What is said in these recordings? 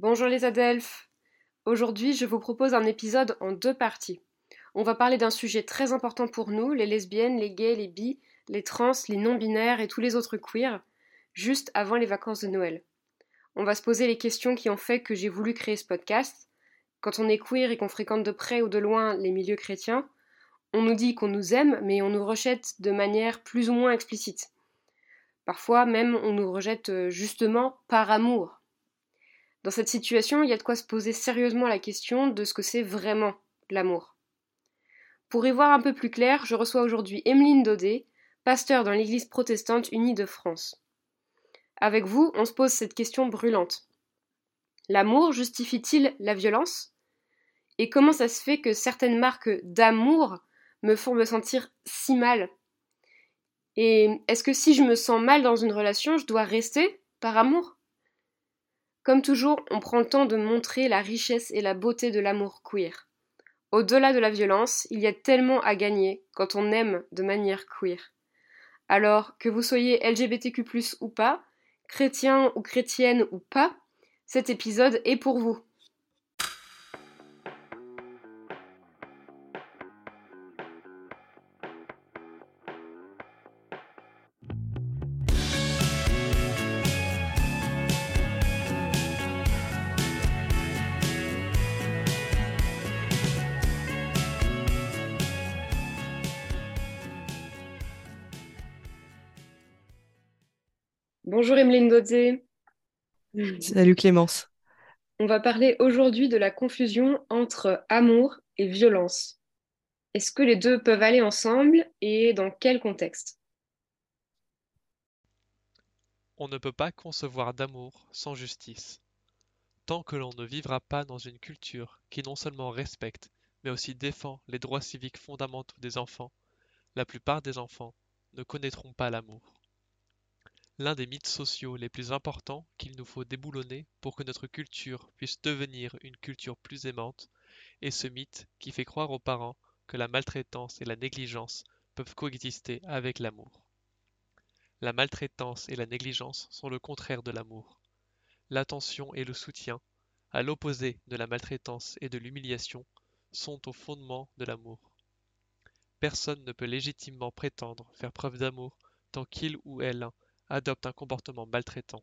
Bonjour les Adelphes Aujourd'hui, je vous propose un épisode en deux parties. On va parler d'un sujet très important pour nous, les lesbiennes, les gays, les bi, les trans, les non-binaires et tous les autres queers, juste avant les vacances de Noël. On va se poser les questions qui ont fait que j'ai voulu créer ce podcast. Quand on est queer et qu'on fréquente de près ou de loin les milieux chrétiens, on nous dit qu'on nous aime, mais on nous rejette de manière plus ou moins explicite. Parfois même on nous rejette euh, justement par amour. Dans cette situation, il y a de quoi se poser sérieusement la question de ce que c'est vraiment l'amour. Pour y voir un peu plus clair, je reçois aujourd'hui Emeline Daudet, pasteur dans l'Église protestante unie de France. Avec vous, on se pose cette question brûlante. L'amour justifie-t-il la violence? Et comment ça se fait que certaines marques d'amour me font me sentir si mal? Et est-ce que si je me sens mal dans une relation, je dois rester par amour? Comme toujours, on prend le temps de montrer la richesse et la beauté de l'amour queer. Au-delà de la violence, il y a tellement à gagner quand on aime de manière queer. Alors, que vous soyez LGBTQ ou pas, chrétien ou chrétienne ou pas, cet épisode est pour vous. Bonjour Emeline Dodé. Salut Clémence. On va parler aujourd'hui de la confusion entre amour et violence. Est-ce que les deux peuvent aller ensemble et dans quel contexte? On ne peut pas concevoir d'amour sans justice. Tant que l'on ne vivra pas dans une culture qui non seulement respecte, mais aussi défend les droits civiques fondamentaux des enfants, la plupart des enfants ne connaîtront pas l'amour l'un des mythes sociaux les plus importants qu'il nous faut déboulonner pour que notre culture puisse devenir une culture plus aimante est ce mythe qui fait croire aux parents que la maltraitance et la négligence peuvent coexister avec l'amour. La maltraitance et la négligence sont le contraire de l'amour. L'attention et le soutien, à l'opposé de la maltraitance et de l'humiliation, sont au fondement de l'amour. Personne ne peut légitimement prétendre faire preuve d'amour tant qu'il ou elle adoptent un comportement maltraitant.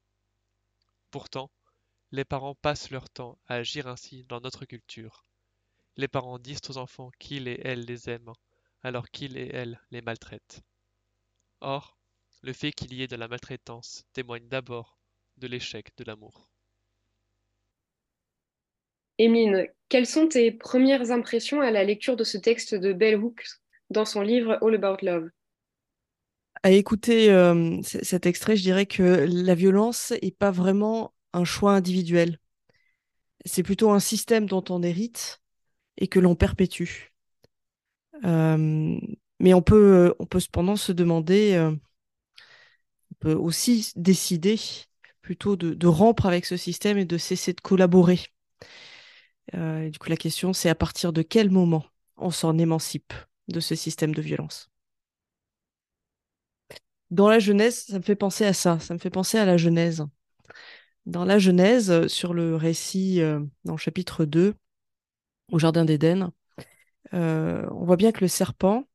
Pourtant, les parents passent leur temps à agir ainsi dans notre culture. Les parents disent aux enfants qu'ils et elles les aiment, alors qu'ils et elles les maltraitent. Or, le fait qu'il y ait de la maltraitance témoigne d'abord de l'échec de l'amour. Émine, quelles sont tes premières impressions à la lecture de ce texte de Bell Hooks dans son livre All About Love? À écouter euh, cet extrait, je dirais que la violence n'est pas vraiment un choix individuel. C'est plutôt un système dont on hérite et que l'on perpétue. Euh, mais on peut, cependant se demander, euh, on peut aussi décider plutôt de, rompre avec ce système et de cesser de collaborer. du coup, la question, c'est à partir de quel moment on s'en émancipe de ce système de violence? Dans la Genèse, ça me fait penser à ça, ça me fait penser à la Genèse. Dans la Genèse, euh, sur le récit, euh, dans le chapitre 2, au Jardin d'Éden, euh, on voit bien que le serpent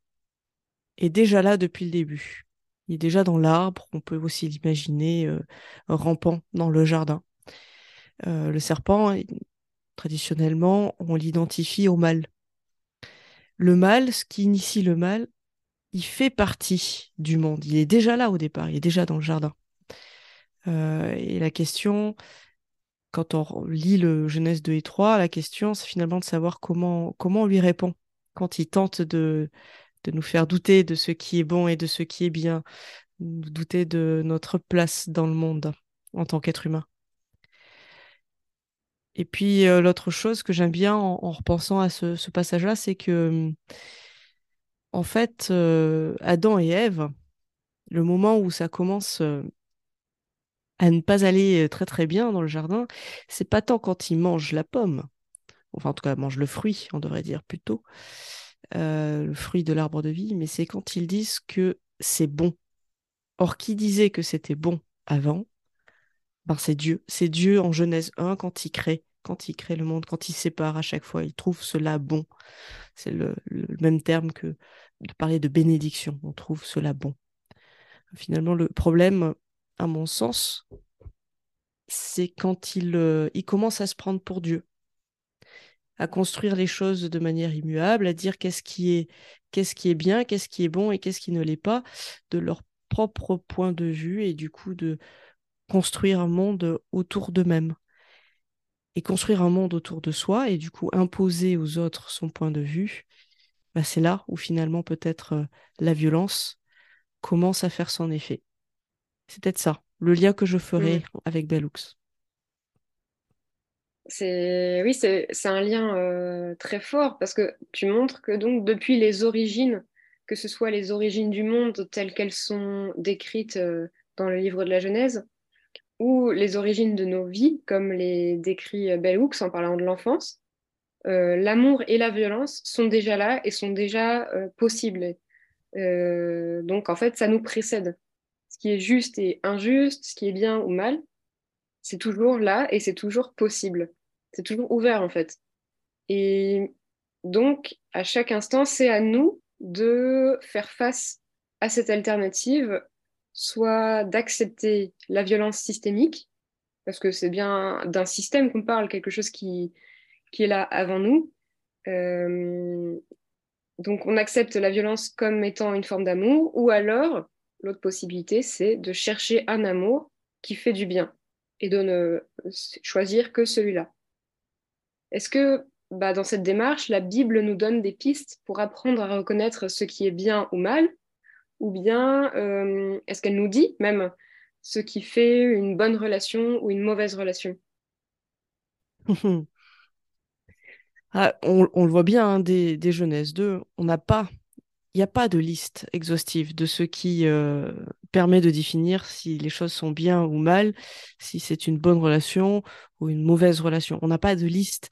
est déjà là depuis le début. Il est déjà dans l'arbre, on peut aussi l'imaginer rampant dans le jardin. le serpent, traditionnellement, on l'identifie au mal. Le mal, ce qui initie le mal, il fait partie du monde. Il est déjà là au départ, il est déjà dans le jardin. Euh, et la question, quand on lit le Genèse 2 et 3, la question, c'est finalement de savoir comment, comment on lui répond quand il tente de, nous faire douter de ce qui est bon et de ce qui est bien, douter de notre place dans le monde en tant qu'être humain. Et puis euh, l'autre chose que j'aime bien en, repensant à ce, ce passage-là, c'est que en fait, euh, Adam et Ève, le moment où ça commence euh, à ne pas aller euh, très très bien dans le jardin, c'est pas tant quand ils mangent la pomme, enfin en tout cas mangent le fruit, on devrait dire plutôt, le fruit de l'arbre de vie, mais c'est quand ils disent que c'est bon. Or, qui disait que c'était bon avant? Ben, c'est Dieu. C'est Dieu en Genèse 1 quand il crée, quand il crée le monde, quand il sépare à chaque fois, il trouve cela bon. C'est le, même terme que de parler de bénédiction. On trouve cela bon. Finalement, le problème, à mon sens, c'est quand il, euh, il commence à se prendre pour Dieu, à construire les choses de manière immuable, à dire qu'est-ce qui est, qu'est-ce qui est bien, qu'est-ce qui est bon et qu'est-ce qui ne l'est pas, de leur propre point de vue et du coup de construire un monde autour d'eux-mêmes. Et construire un monde autour de soi et du coup imposer aux autres son point de vue, bah c'est là où finalement peut-être euh, la violence commence à faire son effet. C'est peut-être ça, le lien que je ferai mmh. avec Bellux. C'est oui, c'est un lien euh, très fort parce que tu montres que donc depuis les origines, que ce soit les origines du monde telles qu'elles sont décrites euh, dans le livre de la Genèse, ou les origines de nos vies, comme les décrit Bell Hooks en parlant de l'enfance, l'amour et la violence sont déjà là et sont déjà possibles. donc en fait, ça nous précède. Ce qui est juste et injuste, ce qui est bien ou mal, c'est toujours là et c'est toujours possible. C'est toujours ouvert en fait. Et donc, à chaque instant, c'est à nous de faire face à cette alternative, soit d'accepter la violence systémique, parce que c'est bien d'un système qu'on parle, quelque chose qui, qui est là avant nous. Euh, donc on accepte la violence comme étant une forme d'amour, ou alors l'autre possibilité, c'est de chercher un amour qui fait du bien et de ne choisir que celui-là. Est-ce que bah, dans cette démarche, la Bible nous donne des pistes pour apprendre à reconnaître ce qui est bien ou mal? Ou bien euh, est-ce qu'elle nous dit même ce qui fait une bonne relation ou une mauvaise relation? ah, on, le voit bien hein, des, des Genèse 2, on n'a pas il n'y a pas de liste exhaustive de ce qui euh, permet de définir si les choses sont bien ou mal, si c'est une bonne relation ou une mauvaise relation. On n'a pas de liste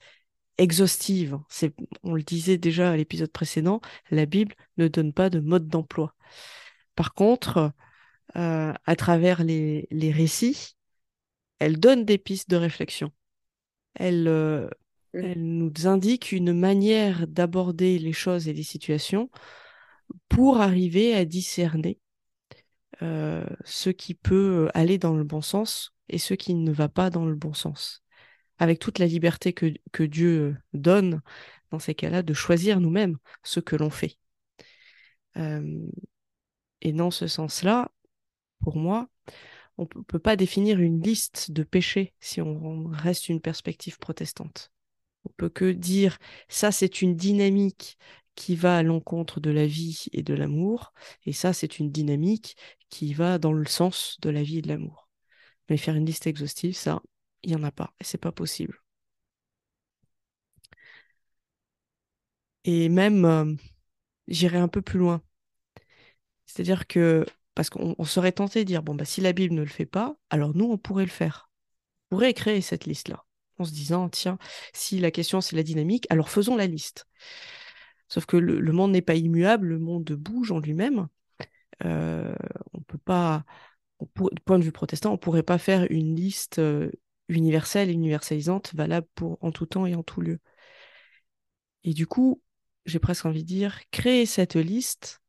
exhaustive. C'est, on le disait déjà à l'épisode précédent, la Bible ne donne pas de mode d'emploi. Par contre, euh, à travers les, récits, elle donne des pistes de réflexion. Elle, euh. Elle nous indique une manière d'aborder les choses et les situations pour arriver à discerner euh, ce qui peut aller dans le bon sens et ce qui ne va pas dans le bon sens. Avec toute la liberté que, Dieu donne dans ces cas-là de choisir nous-mêmes ce que l'on fait. Euh, et dans ce sens-là, pour moi, on ne peut pas définir une liste de péchés si on reste une perspective protestante. On peut que dire ça c'est une dynamique qui va à l'encontre de la vie et de l'amour. Et ça, c'est une dynamique qui va dans le sens de la vie et de l'amour. Mais faire une liste exhaustive, ça, il n'y en a pas. Et c'est pas possible. Et même, euh, j'irai un peu plus loin. C'est-à-dire que, parce qu'on serait tenté de dire, bon, bah, si la Bible ne le fait pas, alors nous, on pourrait le faire. On pourrait créer cette liste-là, en se disant, tiens, si la question c'est la dynamique, alors faisons la liste. Sauf que le, monde n'est pas immuable, le monde bouge en lui-même. Euh, on peut pas, du point de vue protestant, on pourrait pas faire une liste euh, universelle universalisante valable pour en tout temps et en tout lieu. Et du coup, j'ai presque envie de dire, créer cette liste,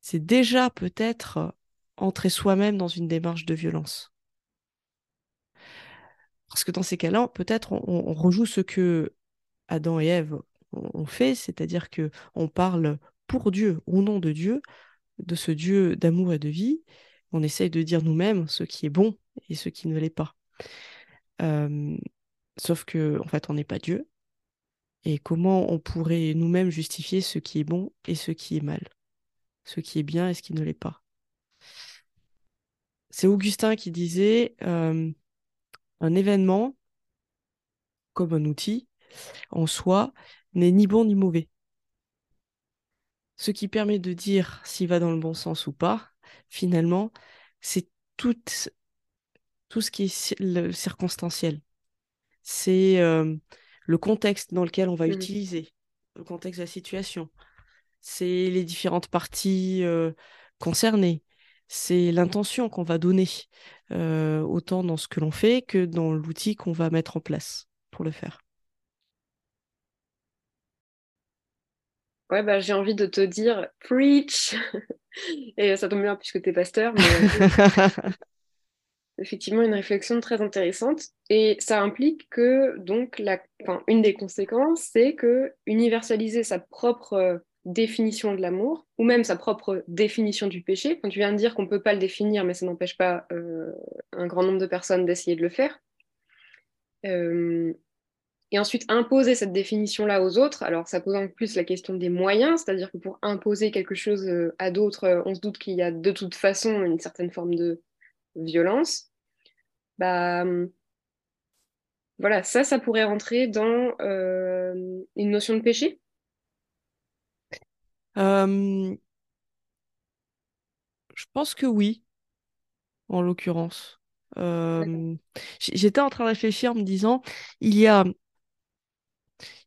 c'est déjà peut-être entrer soi-même dans une démarche de violence. Parce que dans ces cas-là, peut-être on, rejoue ce que Adam et Ève on fait, c'est-à-dire que on parle pour Dieu, au nom de Dieu, de ce Dieu d'amour et de vie. On essaye de dire nous-mêmes ce qui est bon et ce qui ne l'est pas. sauf que, en fait, on n'est pas Dieu. Et comment on pourrait nous-mêmes justifier ce qui est bon et ce qui est mal, ce qui est bien et ce qui ne l'est pas? C'est Augustin qui disait un événement comme un outil en soi n'est ni bon ni mauvais. Ce qui permet de dire s'il va dans le bon sens ou pas, finalement, c'est tout, tout ce qui est le circonstanciel. C'est euh, le contexte dans lequel on va mmh. utiliser, le contexte de la situation. C'est les différentes parties euh, concernées. C'est l'intention qu'on va donner, euh, autant dans ce que l'on fait que dans l'outil qu'on va mettre en place pour le faire. Ouais, bah, j'ai envie de te dire preach. Et ça tombe bien puisque tu es pasteur. Mais... effectivement une réflexion très intéressante et ça implique que donc la, enfin, une des conséquences c'est que universaliser sa propre euh, définition de l'amour ou même sa propre définition du péché. Quand tu viens de dire qu'on ne peut pas le définir, mais ça n'empêche pas euh, un grand nombre de personnes d'essayer de le faire. Euh, et ensuite imposer cette définition-là aux autres. Alors ça pose en plus la question des moyens, c'est-à-dire que pour imposer quelque chose à d'autres, on se doute qu'il y a de toute façon une certaine forme de violence bah, voilà, ça, ça pourrait rentrer dans euh, une notion de péché euh, Je pense que oui, en l'occurrence. Euh, j'étais en train de réfléchir en me disant, il y a...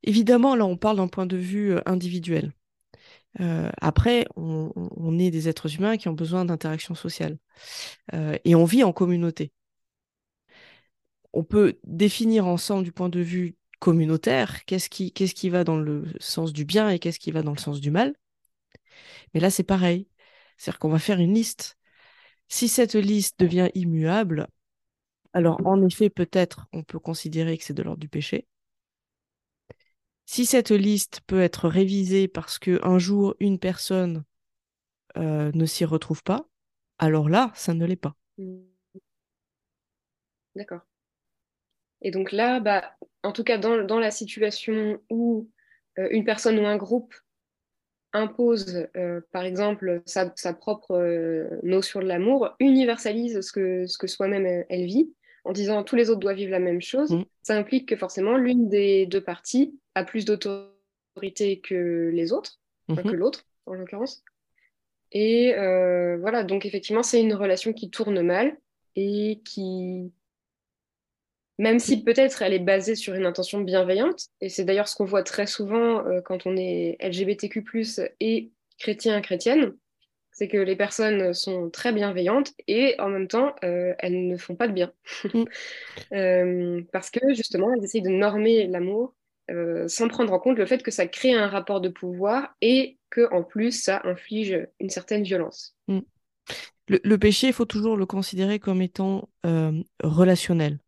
Évidemment, là, on parle d'un point de vue individuel. après, on, on, est des êtres humains qui ont besoin d'interaction sociale. et on vit en communauté on peut définir ensemble du point de vue communautaire qu'est-ce qui, qu'est-ce qui va dans le sens du bien et qu'est-ce qui va dans le sens du mal. Mais là, c'est pareil. C'est-à-dire qu'on va faire une liste. Si cette liste devient immuable, alors en effet, peut-être on peut considérer que c'est de l'ordre du péché. Si cette liste peut être révisée parce qu'un jour une personne euh, ne s'y retrouve pas, alors là, ça ne l'est pas. Mmh. D'accord. Et donc là, bah, en tout cas, dans, la situation où euh, une personne ou un groupe impose, euh, par exemple, sa, propre euh, notion de l'amour, universalise ce que, ce que soi-même elle vit, en disant tous les autres doivent vivre la même chose, mmh. ça implique que forcément l'une des deux parties a plus d'autorité que les autres, que mmh l'autre en l'occurrence. Et voilà, donc effectivement, c'est une relation qui tourne mal et qui, même si peut-être elle est basée sur une intention bienveillante, et c'est d'ailleurs ce qu'on voit très souvent euh, quand on est LGBTQ et chrétien, chrétienne, c'est que les personnes sont très bienveillantes et en même temps, euh, elles ne font pas de bien. Mm. Euh, parce que justement, elles essayent de normer l'amour sans prendre en compte le fait que ça crée un rapport de pouvoir et que en plus, ça inflige une certaine violence. Mm. Le, péché, il faut toujours le considérer comme étant relationnel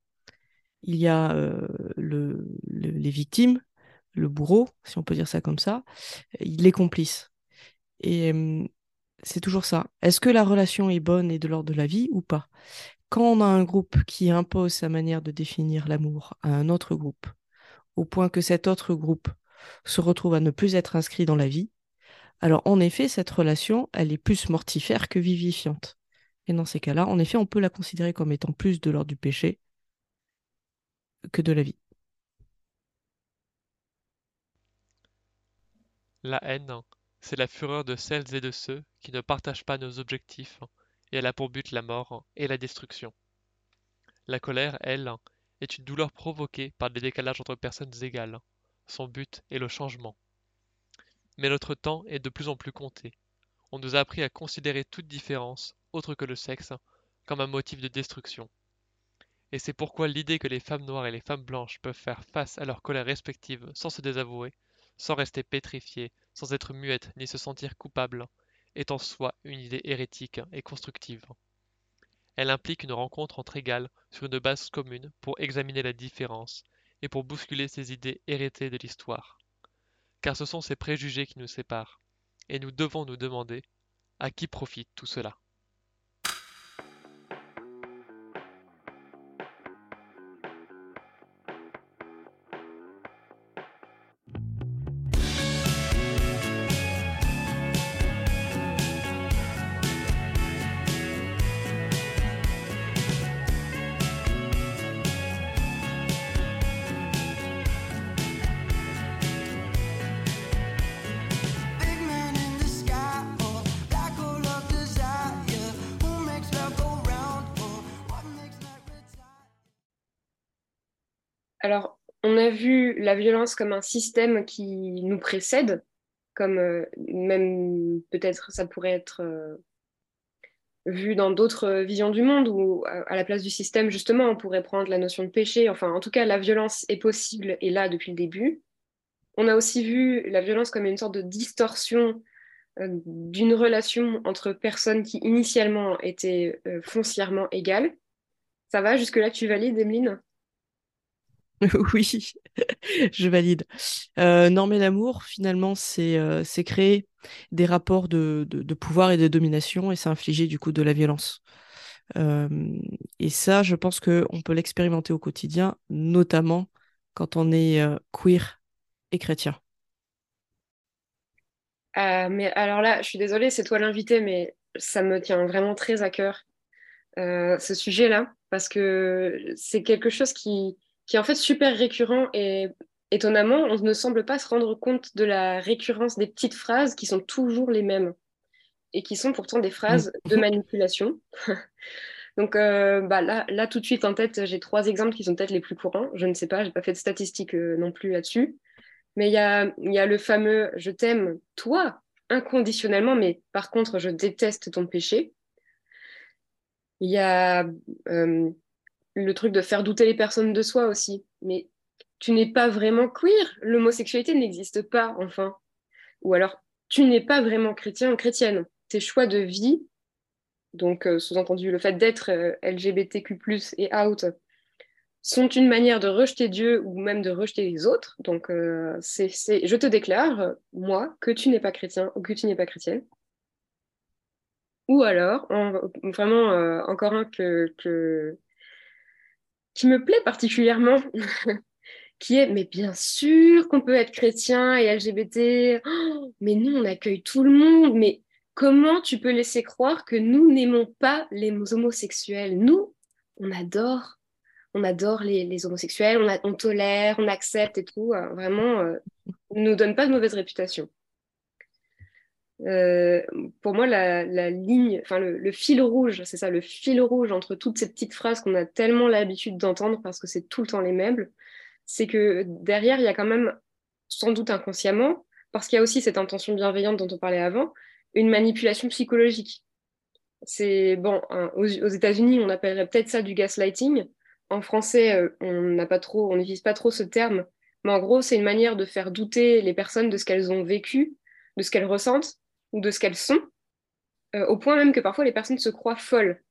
il y a euh, le, les victimes, le bourreau, si on peut dire ça comme ça, les complices. Et c'est toujours ça. Est-ce que la relation est bonne et de l'ordre de la vie ou pas? Quand on a un groupe qui impose sa manière de définir l'amour à un autre groupe, au point que cet autre groupe se retrouve à ne plus être inscrit dans la vie, alors en effet, cette relation, elle est plus mortifère que vivifiante. Et dans ces cas-là, en effet, on peut la considérer comme étant plus de l'ordre du péché que de la vie. La haine, c'est la fureur de celles et de ceux qui ne partagent pas nos objectifs et elle a pour but la mort et la destruction. La colère, elle, est une douleur provoquée par des décalages entre personnes égales. Son but est le changement. Mais notre temps est de plus en plus compté. On nous a appris à considérer toute différence, autre que le sexe, comme un motif de destruction. Et c'est pourquoi l'idée que les femmes noires et les femmes blanches peuvent faire face à leur colère respective sans se désavouer, sans rester pétrifiées, sans être muettes ni se sentir coupables, est en soi une idée hérétique et constructive. Elle implique une rencontre entre égales sur une base commune pour examiner la différence et pour bousculer ces idées héritées de l'histoire. Car ce sont ces préjugés qui nous séparent, et nous devons nous demander à qui profite tout cela? Alors, on a vu la violence comme un système qui nous précède, comme euh, même peut-être ça pourrait être euh, vu dans d'autres visions du monde où, à la place du système, justement, on pourrait prendre la notion de péché. Enfin, en tout cas, la violence est possible et là depuis le début. On a aussi vu la violence comme une sorte de distorsion euh, d'une relation entre personnes qui initialement étaient foncièrement égales. Ça va jusque-là, tu valides, Emeline? Oui, je valide. Euh, normer l'amour, finalement, c'est créer des rapports de, pouvoir et de domination et c'est infliger du coup de la violence. et ça, je pense qu'on peut l'expérimenter au quotidien, notamment quand on est queer et chrétien. Euh, mais alors là, je suis désolée, c'est toi l'invité, mais ça me tient vraiment très à cœur, euh, ce sujet-là, parce que c'est quelque chose qui, qui est en fait super récurrent et étonnamment, on ne semble pas se rendre compte de la récurrence des petites phrases qui sont toujours les mêmes et qui sont pourtant des phrases mm. de manipulation. Donc euh, bah là, là, tout de suite en tête, j'ai trois exemples qui sont peut-être les plus courants. Je ne sais pas, j'ai pas fait de statistiques non plus là-dessus. Mais il y a, y a le fameux je t'aime, toi, inconditionnellement, mais par contre, je déteste ton péché. Il y a euh, le truc de faire douter les personnes de soi aussi. Mais tu n'es pas vraiment queer, l'homosexualité n'existe pas, enfin. Ou alors, tu n'es pas vraiment chrétien ou chrétienne. Tes choix de vie, donc euh, sous-entendu le fait d'être euh, LGBTQ, et out, sont une manière de rejeter Dieu ou même de rejeter les autres. Donc, euh, c'est, je te déclare, moi, que tu n'es pas chrétien ou que tu n'es pas chrétienne. Ou alors, vraiment, encore un que, qui me plaît particulièrement, qui est, mais bien sûr qu'on peut être chrétien et LGBT, oh, mais nous, on accueille tout le monde, mais comment tu peux laisser croire que nous n'aimons pas les homosexuels? Nous, on adore. On adore les, homosexuels, on, tolère, on accepte et tout. Euh, vraiment, euh, ne nous donne pas de mauvaise réputation. Euh, pour moi, la, ligne, enfin le, fil rouge, c'est ça, le fil rouge entre toutes ces petites phrases qu'on a tellement l'habitude d'entendre parce que c'est tout le temps les mêmes, c'est que derrière, il y a quand même, sans doute inconsciemment, parce qu'il y a aussi cette intention bienveillante dont on parlait avant, une manipulation psychologique. C'est bon, hein, aux États-Unis, on appellerait peut-être ça du gaslighting en français, euh, on n'a pas trop, on n'utilise pas trop ce terme, mais en gros, c'est une manière de faire douter les personnes de ce qu'elles ont vécu, de ce qu'elles ressentent ou de ce qu'elles sont, euh, au point même que parfois les personnes se croient folles.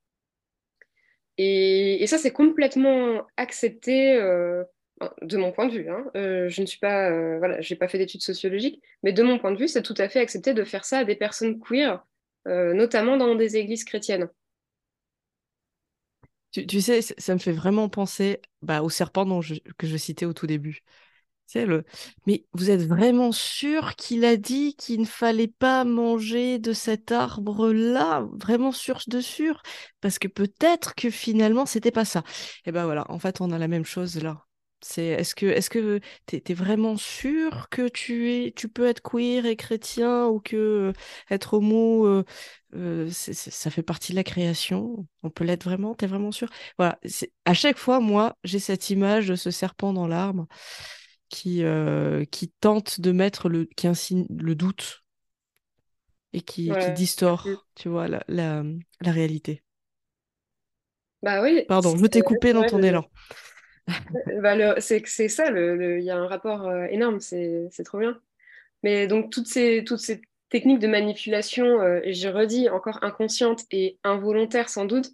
Et, ça, c'est complètement accepté euh, de mon point de vue. Hein. je ne suis pas, voilà, j'ai pas fait d'études sociologiques, mais de mon point de vue, c'est tout à fait accepté de faire ça à des personnes queer, notamment dans des églises chrétiennes. Tu, sais, ça me fait vraiment penser bah, au serpent dont que je citais au tout début. Mais vous êtes vraiment sûr qu'il a dit qu'il ne fallait pas manger de cet arbre-là? Vraiment sûr de sûr? Parce que peut-être que finalement, c'était pas ça. Et ben voilà, en fait, on a la même chose là. C'est est-ce que est-ce que tu es, vraiment sûr que tu es tu peux être queer et chrétien ou que euh, être homo euh, euh, ça fait partie de la création? On peut l'être vraiment? T'es vraiment sûr? Voilà. À chaque fois, moi, j'ai cette image de ce serpent dans l'arbre qui qui tente de mettre le qui insigne le doute et qui, qui distord, tu vois, la, la, la réalité. Bah oui. Pardon, je t'ai coupé dans ton élan. bah, c'est ça, il y a un rapport euh, énorme, c'est trop bien. Mais donc, toutes ces, toutes ces techniques de manipulation, euh, je redis, encore inconscientes et involontaires sans doute,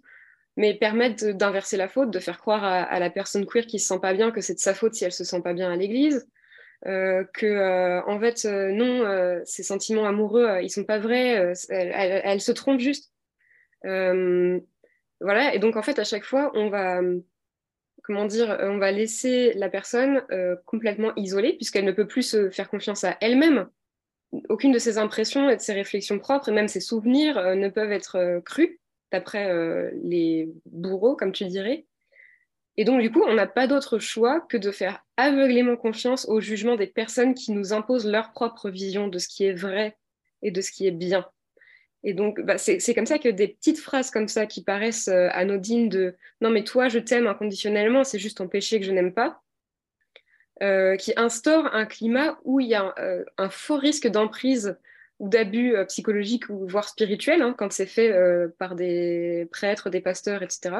mais permettent d'inverser la faute, de faire croire à, la personne queer qui se sent pas bien que c'est de sa faute si elle se sent pas bien à l'église, euh, que en fait non, ces sentiments amoureux ils sont pas vrais, elle, elle, se trompe juste. voilà, et donc en fait à chaque fois on va comment dire, euh, on va laisser la personne euh, complètement isolée puisqu'elle ne peut plus se faire confiance à elle-même. Aucune de ses impressions et de ses réflexions propres et même ses souvenirs euh, ne peuvent être crus d'après les bourreaux, comme tu dirais. Et donc, du coup, on n'a pas d'autre choix que de faire aveuglément confiance au jugement des personnes qui nous imposent leur propre vision de ce qui est vrai et de ce qui est bien. Et donc, bah, c'est comme ça que des petites phrases comme ça qui paraissent euh, anodines de non, mais toi, je t'aime inconditionnellement, c'est juste ton péché que je n'aime pas, euh, qui instaurent un climat où il y a un, euh, fort risque d'emprise ou d'abus psychologiques ou voire spirituels, hein, quand c'est fait par des prêtres, des pasteurs, etc.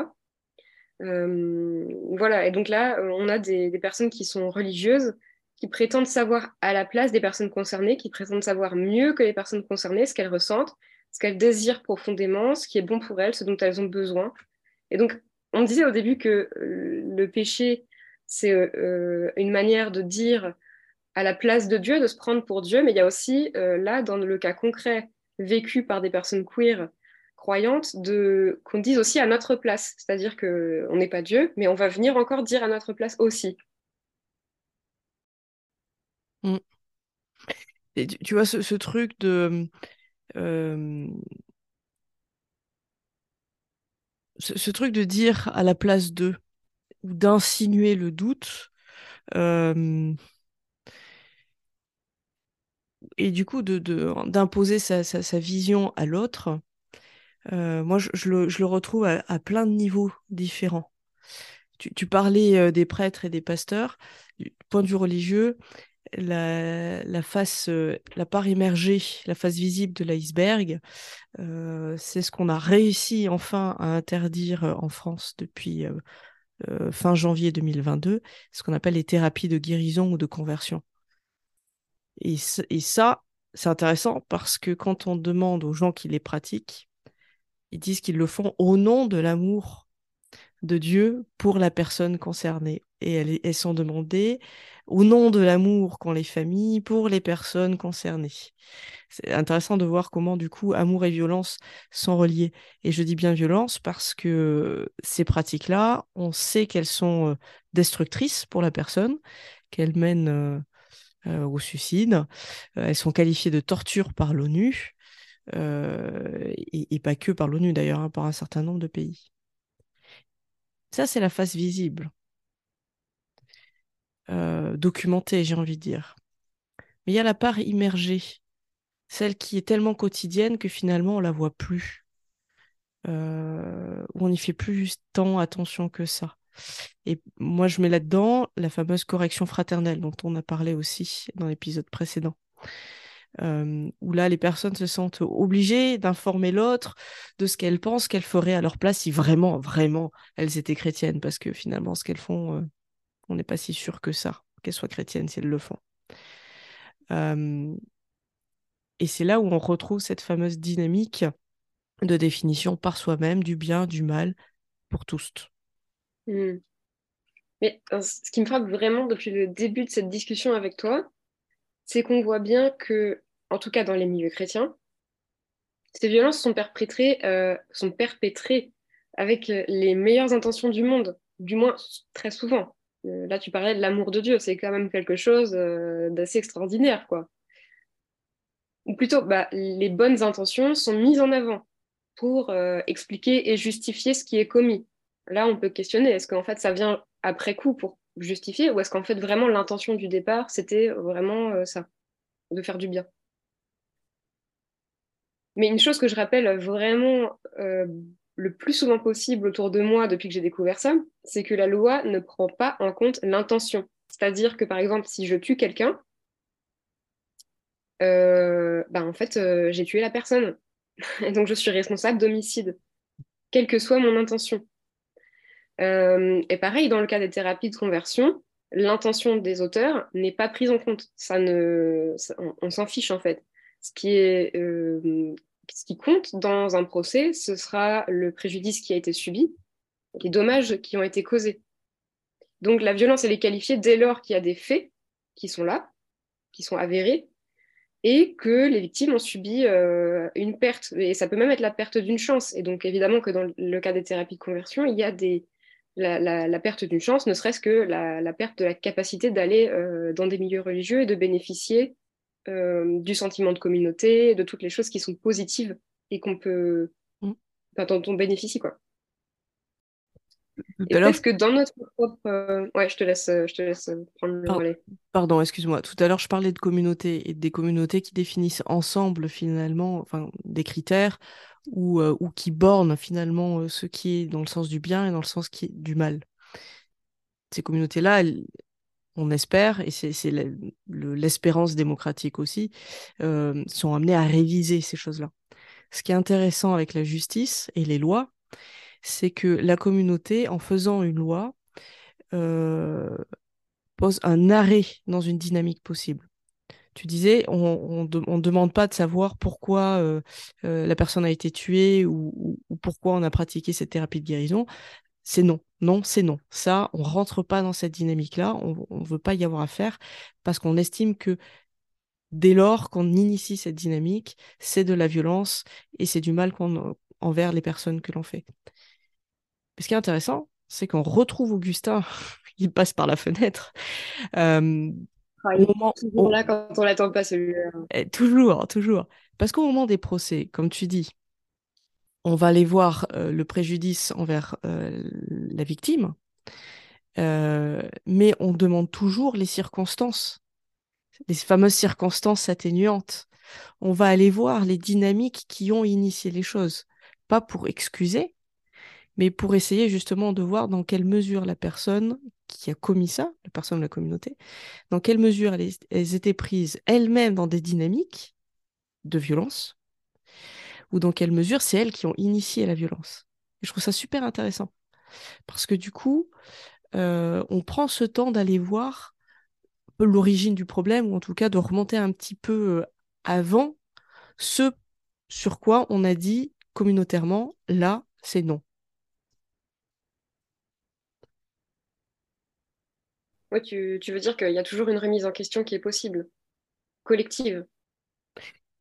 voilà, et donc là, on a des, des, personnes qui sont religieuses, qui prétendent savoir à la place des personnes concernées, qui prétendent savoir mieux que les personnes concernées ce qu'elles ressentent, ce qu'elles désirent profondément, ce qui est bon pour elles, ce dont elles ont besoin. Et donc, on disait au début que euh, le péché, c'est euh, euh, une manière de dire à la place de Dieu, de se prendre pour Dieu, mais il y a aussi, là, dans le cas concret vécu par des personnes queer croyantes, de, qu'on dise aussi à notre place. C'est-à-dire qu'on n'est pas Dieu, mais on va venir encore dire à notre place aussi. Mm. Et tu, vois, ce, truc de ce, truc de dire à la place d'eux, ou d'insinuer le doute, et du coup d'imposer sa, vision à l'autre, moi je, le, retrouve à, plein de niveaux différents. Tu, parlais des prêtres et des pasteurs. Du point de vue religieux, la, face, euh, la part émergée, la face visible de l'iceberg, euh, c'est ce qu'on a réussi enfin à interdire euh, en France depuis fin janvier 2022, ce qu'on appelle les thérapies de guérison ou de conversion. Et, ça, c'est intéressant parce que quand on demande aux gens qui les pratiquent, ils disent qu'ils le font au nom de l'amour de Dieu pour la personne concernée. Et elles, elles sont demandées au nom de l'amour qu'ont les familles pour les personnes concernées. C'est intéressant de voir comment, du coup, amour et violence sont reliés. Et je dis bien violence parce que ces pratiques-là, on sait qu'elles sont euh, destructrices pour la personne, qu'elles mènent euh, au suicide. elles sont qualifiées de torture par l'ONU, et, pas que par l'ONU d'ailleurs, hein, par un certain nombre de pays. Ça, c'est la face visible. Euh, documentée, j'ai envie de dire. Mais il y a la part immergée, celle qui est tellement quotidienne que finalement on la voit plus, euh, où on n'y fait plus tant attention que ça. Et moi, je mets là-dedans la fameuse correction fraternelle dont on a parlé aussi dans l'épisode précédent. Euh, où là, les personnes se sentent obligées d'informer l'autre de ce qu'elles pensent qu'elles feraient à leur place si vraiment, vraiment, elles étaient chrétiennes, parce que finalement, ce qu'elles font, on n'est pas si sûr que ça, qu'elles soient chrétiennes si elles le font. et c'est là où on retrouve cette fameuse dynamique de définition par soi-même du bien, du mal, pour tous. Mmh. Mais ce qui me frappe vraiment depuis le début de cette discussion avec toi, c'est qu'on voit bien que, en tout cas dans les milieux chrétiens, ces violences sont perpétrées, euh, avec euh, les meilleures intentions du monde, du moins très souvent. Euh, là, tu parlais de l'amour de Dieu, c'est quand même quelque chose euh, d'assez extraordinaire, quoi. Ou plutôt, bah, les bonnes intentions sont mises en avant pour euh, expliquer et justifier ce qui est commis. Là, on peut questionner, est-ce qu'en fait ça vient après coup pour justifier, ou est-ce qu'en fait vraiment l'intention du départ, c'était vraiment ça, de faire du bien? Mais une chose que je rappelle vraiment le plus souvent possible autour de moi depuis que j'ai découvert ça, c'est que la loi ne prend pas en compte l'intention. C'est-à-dire que par exemple, si je tue quelqu'un, euh, ben, en fait, euh, j'ai tué la personne. Et donc je suis responsable d'homicide, quelle que soit mon intention. Euh, et pareil, dans le cas des thérapies de conversion, l'intention des auteurs n'est pas prise en compte. Ça ne, on, s'en fiche en fait. Ce qui est ce qui compte dans un procès, ce sera le préjudice qui a été subi, les dommages qui ont été causés. Donc la violence, elle est qualifiée dès lors qu'il y a des faits qui sont là, qui sont avérés, et que les victimes ont subi euh, une perte. Et ça peut même être la perte d'une chance. Et donc évidemment que dans le cas des thérapies de conversion, il y a des, la, perte d'une chance, ne serait-ce que la, perte de la capacité d'aller euh, dans des milieux religieux et de bénéficier euh, du sentiment de communauté, de toutes les choses qui sont positives et qu'on peut, mm. dont on bénéficie quoi. Est-ce que dans notre propre, euh, ouais, je te laisse, je te laisse prendre le relais. Pardon, excuse-moi. Tout à l'heure, je parlais de communauté et des communautés qui définissent ensemble finalement, enfin, des critères ou, euh, ou qui bornent finalement ce qui est dans le sens du bien et dans le sens qui est du mal. Ces communautés-là, on espère, et c'est l'espérance démocratique aussi, euh, sont amenés à réviser ces choses-là. Ce qui est intéressant avec la justice et les lois, c'est que la communauté, en faisant une loi, euh, pose un arrêt dans une dynamique possible. Tu disais, on ne demande pas de savoir pourquoi euh, la personne a été tuée ou, ou, pourquoi on a pratiqué cette thérapie de guérison c'est non. Non, c'est non. Ça, on rentre pas dans cette dynamique-là. On ne veut pas y avoir affaire parce qu'on estime que dès lors qu'on initie cette dynamique, c'est de la violence et c'est du mal envers les personnes que l'on fait. ce qui est intéressant, c'est qu'on retrouve Augustin, il passe par la fenêtre. Euh, ah, il est toujours là quand on l'attend pas celui-là. Eh, toujours, toujours. Parce qu'au moment des procès, comme tu dis, on va aller voir euh, le préjudice envers euh, la victime, euh, mais on demande toujours les circonstances, les fameuses circonstances atténuantes. On va aller voir les dynamiques qui ont initié les choses, pas pour excuser, mais pour essayer justement de voir dans quelle mesure la personne qui a commis ça, la personne de la communauté, dans quelle mesure elles, étaient prises elles-mêmes dans des dynamiques de violence, ou dans quelle mesure c'est elles qui ont initié la violence. Je trouve ça super intéressant. Parce que du coup, euh, on prend ce temps d'aller voir l'origine du problème, ou en tout cas de remonter un petit peu euh, avant ce sur quoi on a dit communautairement, là, c'est non. Oui, tu, tu veux dire qu'il y a toujours une remise en question qui est possible, collective.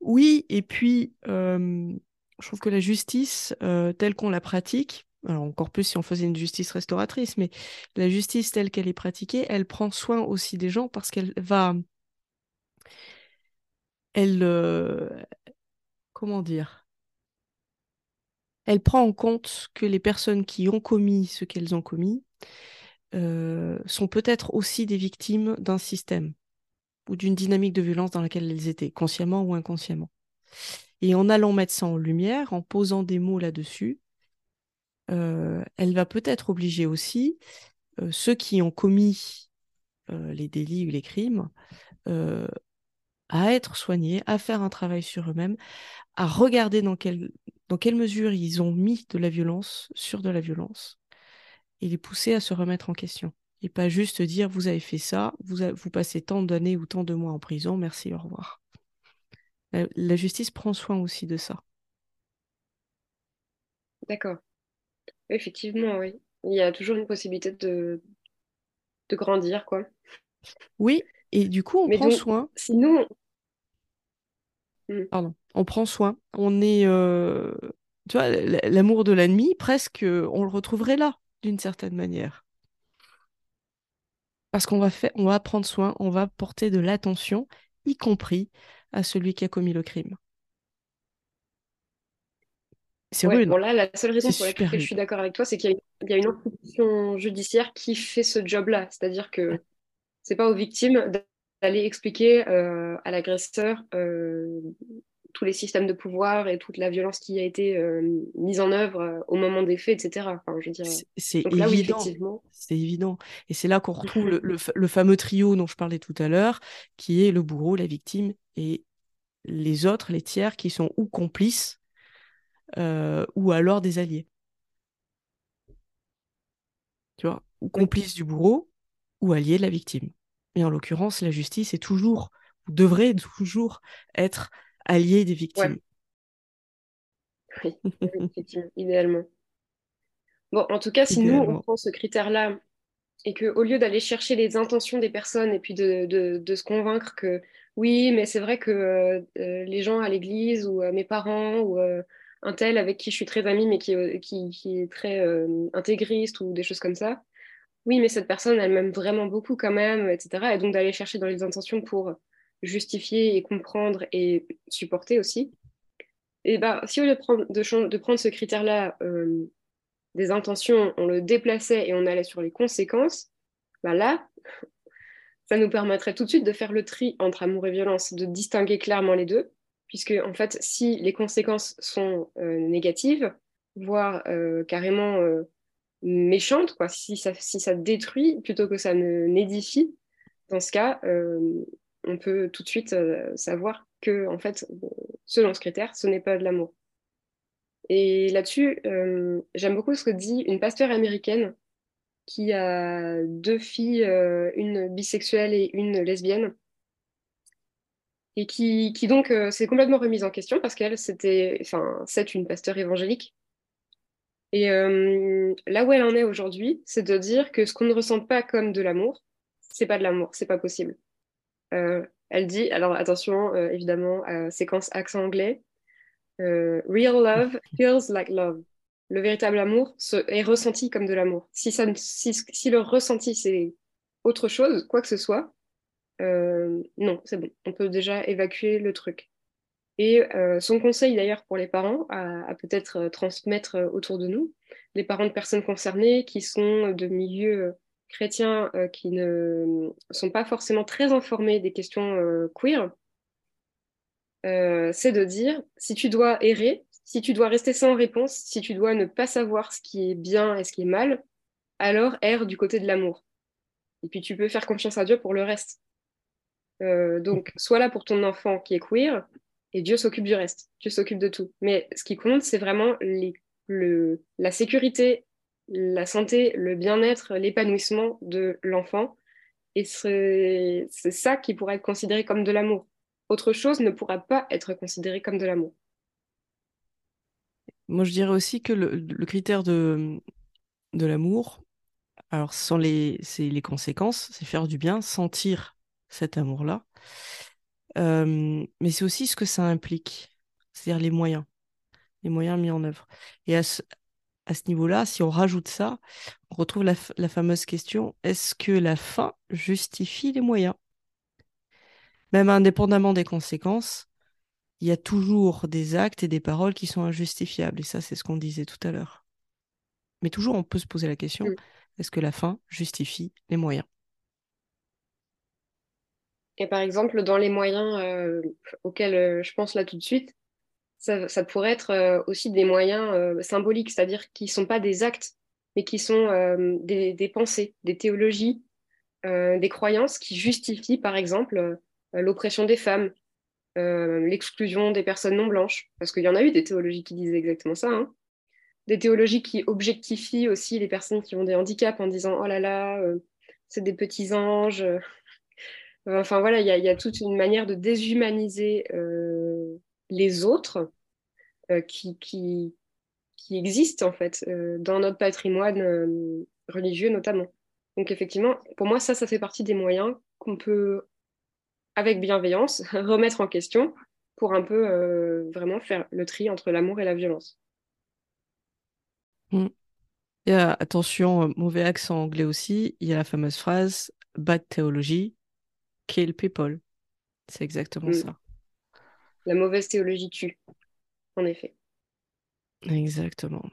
Oui, et puis je trouve que la justice telle qu'on la pratique, encore plus si on faisait une justice restauratrice, mais la justice telle qu'elle est pratiquée, elle prend soin aussi des gens parce qu'elle va, elle, comment dire, elle prend en compte que les personnes qui ont commis ce qu'elles ont commis sont peut-être aussi des victimes d'un système ou d'une dynamique de violence dans laquelle elles étaient, consciemment ou inconsciemment. Et en allant mettre ça en lumière, en posant des mots là-dessus, euh, elle va peut-être obliger aussi euh, ceux qui ont commis euh, les délits ou les crimes à être soignés, à faire un travail sur eux-mêmes, à regarder dans quelle, dans quelle mesure ils ont mis de la violence sur de la violence et les pousser à se remettre en question et pas juste dire vous avez fait ça, vous, vous passez tant d'années ou tant de mois en prison, merci, au revoir. La, justice prend soin aussi de ça. D'accord. Effectivement, oui. Il y a toujours une possibilité de, de grandir, quoi. Oui, et du coup, on prend soin. Sinon. Hmm. Pardon. On prend soin. On est. Euh, tu vois, l'amour de l'ennemi, presque, on le retrouverait là, d'une certaine manière. Parce qu'on va, faire, on va prendre soin, on va porter de l'attention, y compris à celui qui a commis le crime. C'est ouais, Bon, là, la seule raison pour laquelle je suis d'accord avec toi, c'est qu'il y, a une institution judiciaire qui fait ce job-là. C'est-à-dire que c'est pas aux victimes d'aller expliquer euh, à l'agresseur euh, tous les systèmes de pouvoir et toute la violence qui a été euh, mise en œuvre euh, au moment des faits, etc. Enfin, je c'est évident. C'est évident. Et c'est là qu'on retrouve le, fameux trio dont je parlais tout à l'heure, qui est le bourreau, la victime et les autres, les tiers, qui sont ou complices euh, ou alors des alliés. Tu vois, ou complices du bourreau ou alliés de la victime. Et en l'occurrence, la justice est toujours, ou devrait toujours être alliés des victimes. Oui, effectivement, idéalement. Bon, en tout cas, si nous, on prend ce critère-là et qu'au lieu d'aller chercher les intentions des personnes et puis de, de, se convaincre que oui, mais c'est vrai que euh, euh, les gens à l'église ou mes parents ou euh, un tel avec qui je suis très amie mais qui, qui, qui est très intégriste ou des choses comme ça, oui, mais cette personne, elle m'aime vraiment beaucoup quand même, etc. Et donc d'aller chercher dans les intentions pour justifier et comprendre et supporter aussi. Et bah, si au lieu de prendre, de, prendre ce critère-là euh, des intentions, on le déplaçait et on allait sur les conséquences, bah là, ça nous permettrait tout de suite de faire le tri entre amour et violence, de distinguer clairement les deux, puisque en fait, si les conséquences sont euh, négatives, voire euh, carrément méchantes, quoi, si ça, si ça détruit plutôt que ça n'édifie, dans ce cas, on peut tout de suite savoir que, en fait, selon ce critère, ce n'est pas de l'amour. Et là-dessus, j'aime beaucoup ce que dit une pasteur américaine qui a deux filles, une bisexuelle et une lesbienne, et qui, qui donc s'est complètement remise en question parce qu'elle, c'était, enfin, c'est une pasteur évangélique. Et là où elle en est aujourd'hui, c'est de dire que ce qu'on ne ressent pas comme de l'amour, c'est pas de l'amour, c'est pas possible. Euh, elle dit, alors attention, euh, évidemment, séquence accent anglais, euh, Real love feels like love. Le véritable amour est ressenti comme de l'amour. Si, ça, si, si, le ressenti c'est autre chose, quoi que ce soit, non, c'est bon. On peut déjà évacuer le truc. Et son conseil d'ailleurs pour les parents à, à peut-être transmettre autour de nous, les parents de personnes concernées qui sont de milieux chrétiens euh, qui ne sont pas forcément très informés des questions euh, queer, euh, c'est de dire si tu dois errer, si tu dois rester sans réponse, si tu dois ne pas savoir ce qui est bien et ce qui est mal, alors erre du côté de l'amour. Et puis tu peux faire confiance à Dieu pour le reste. donc, sois là pour ton enfant qui est queer, et Dieu s'occupe du reste. Dieu s'occupe de tout. Mais ce qui compte, c'est vraiment le, la sécurité la santé, le bien-être, l'épanouissement de l'enfant. Et c'est ça qui pourrait être considéré comme de l'amour. Autre chose ne pourra pas être considéré comme de l'amour. Moi, je dirais aussi que le, critère de, de l'amour, alors sans les, les conséquences, c'est faire du bien, sentir cet amour-là. Euh, mais c'est aussi ce que ça implique, c'est-à-dire les moyens, les moyens mis en œuvre. Et à ce, à ce niveau-là, si on rajoute ça, on retrouve la, fameuse question est-ce que la fin justifie les moyens? Même indépendamment des conséquences, il y a toujours des actes et des paroles qui sont injustifiables. Et ça, c'est ce qu'on disait tout à l'heure. Mais toujours, on peut se poser la question mm. est-ce que la fin justifie les moyens? Et par exemple, dans les moyens euh, auxquels euh, je pense là tout de suite, ça, pourrait être euh, aussi des moyens euh, symboliques, c'est-à-dire qui ne sont pas des actes, mais qui sont euh, des, pensées, des théologies, des croyances qui justifient, par exemple, l'oppression des femmes, l'exclusion des personnes non blanches, parce qu'il y en a eu des théologies qui disaient exactement ça, hein. des théologies qui objectifient aussi les personnes qui ont des handicaps en disant oh là là, c'est des petits anges. Enfin voilà, il y, y, a toute une manière de déshumaniser les autres euh, qui, qui, qui, existent en fait euh, dans notre patrimoine euh, religieux notamment. Donc effectivement, pour moi, ça, ça fait partie des moyens qu'on peut, avec bienveillance, remettre en question pour un peu vraiment faire le tri entre l'amour et la violence. Mm. Et attention, mauvais accent anglais aussi, il y a la fameuse phrase Bad theology, kill people. C'est exactement mm. ça la mauvaise théologie tue, en effet. Exactement.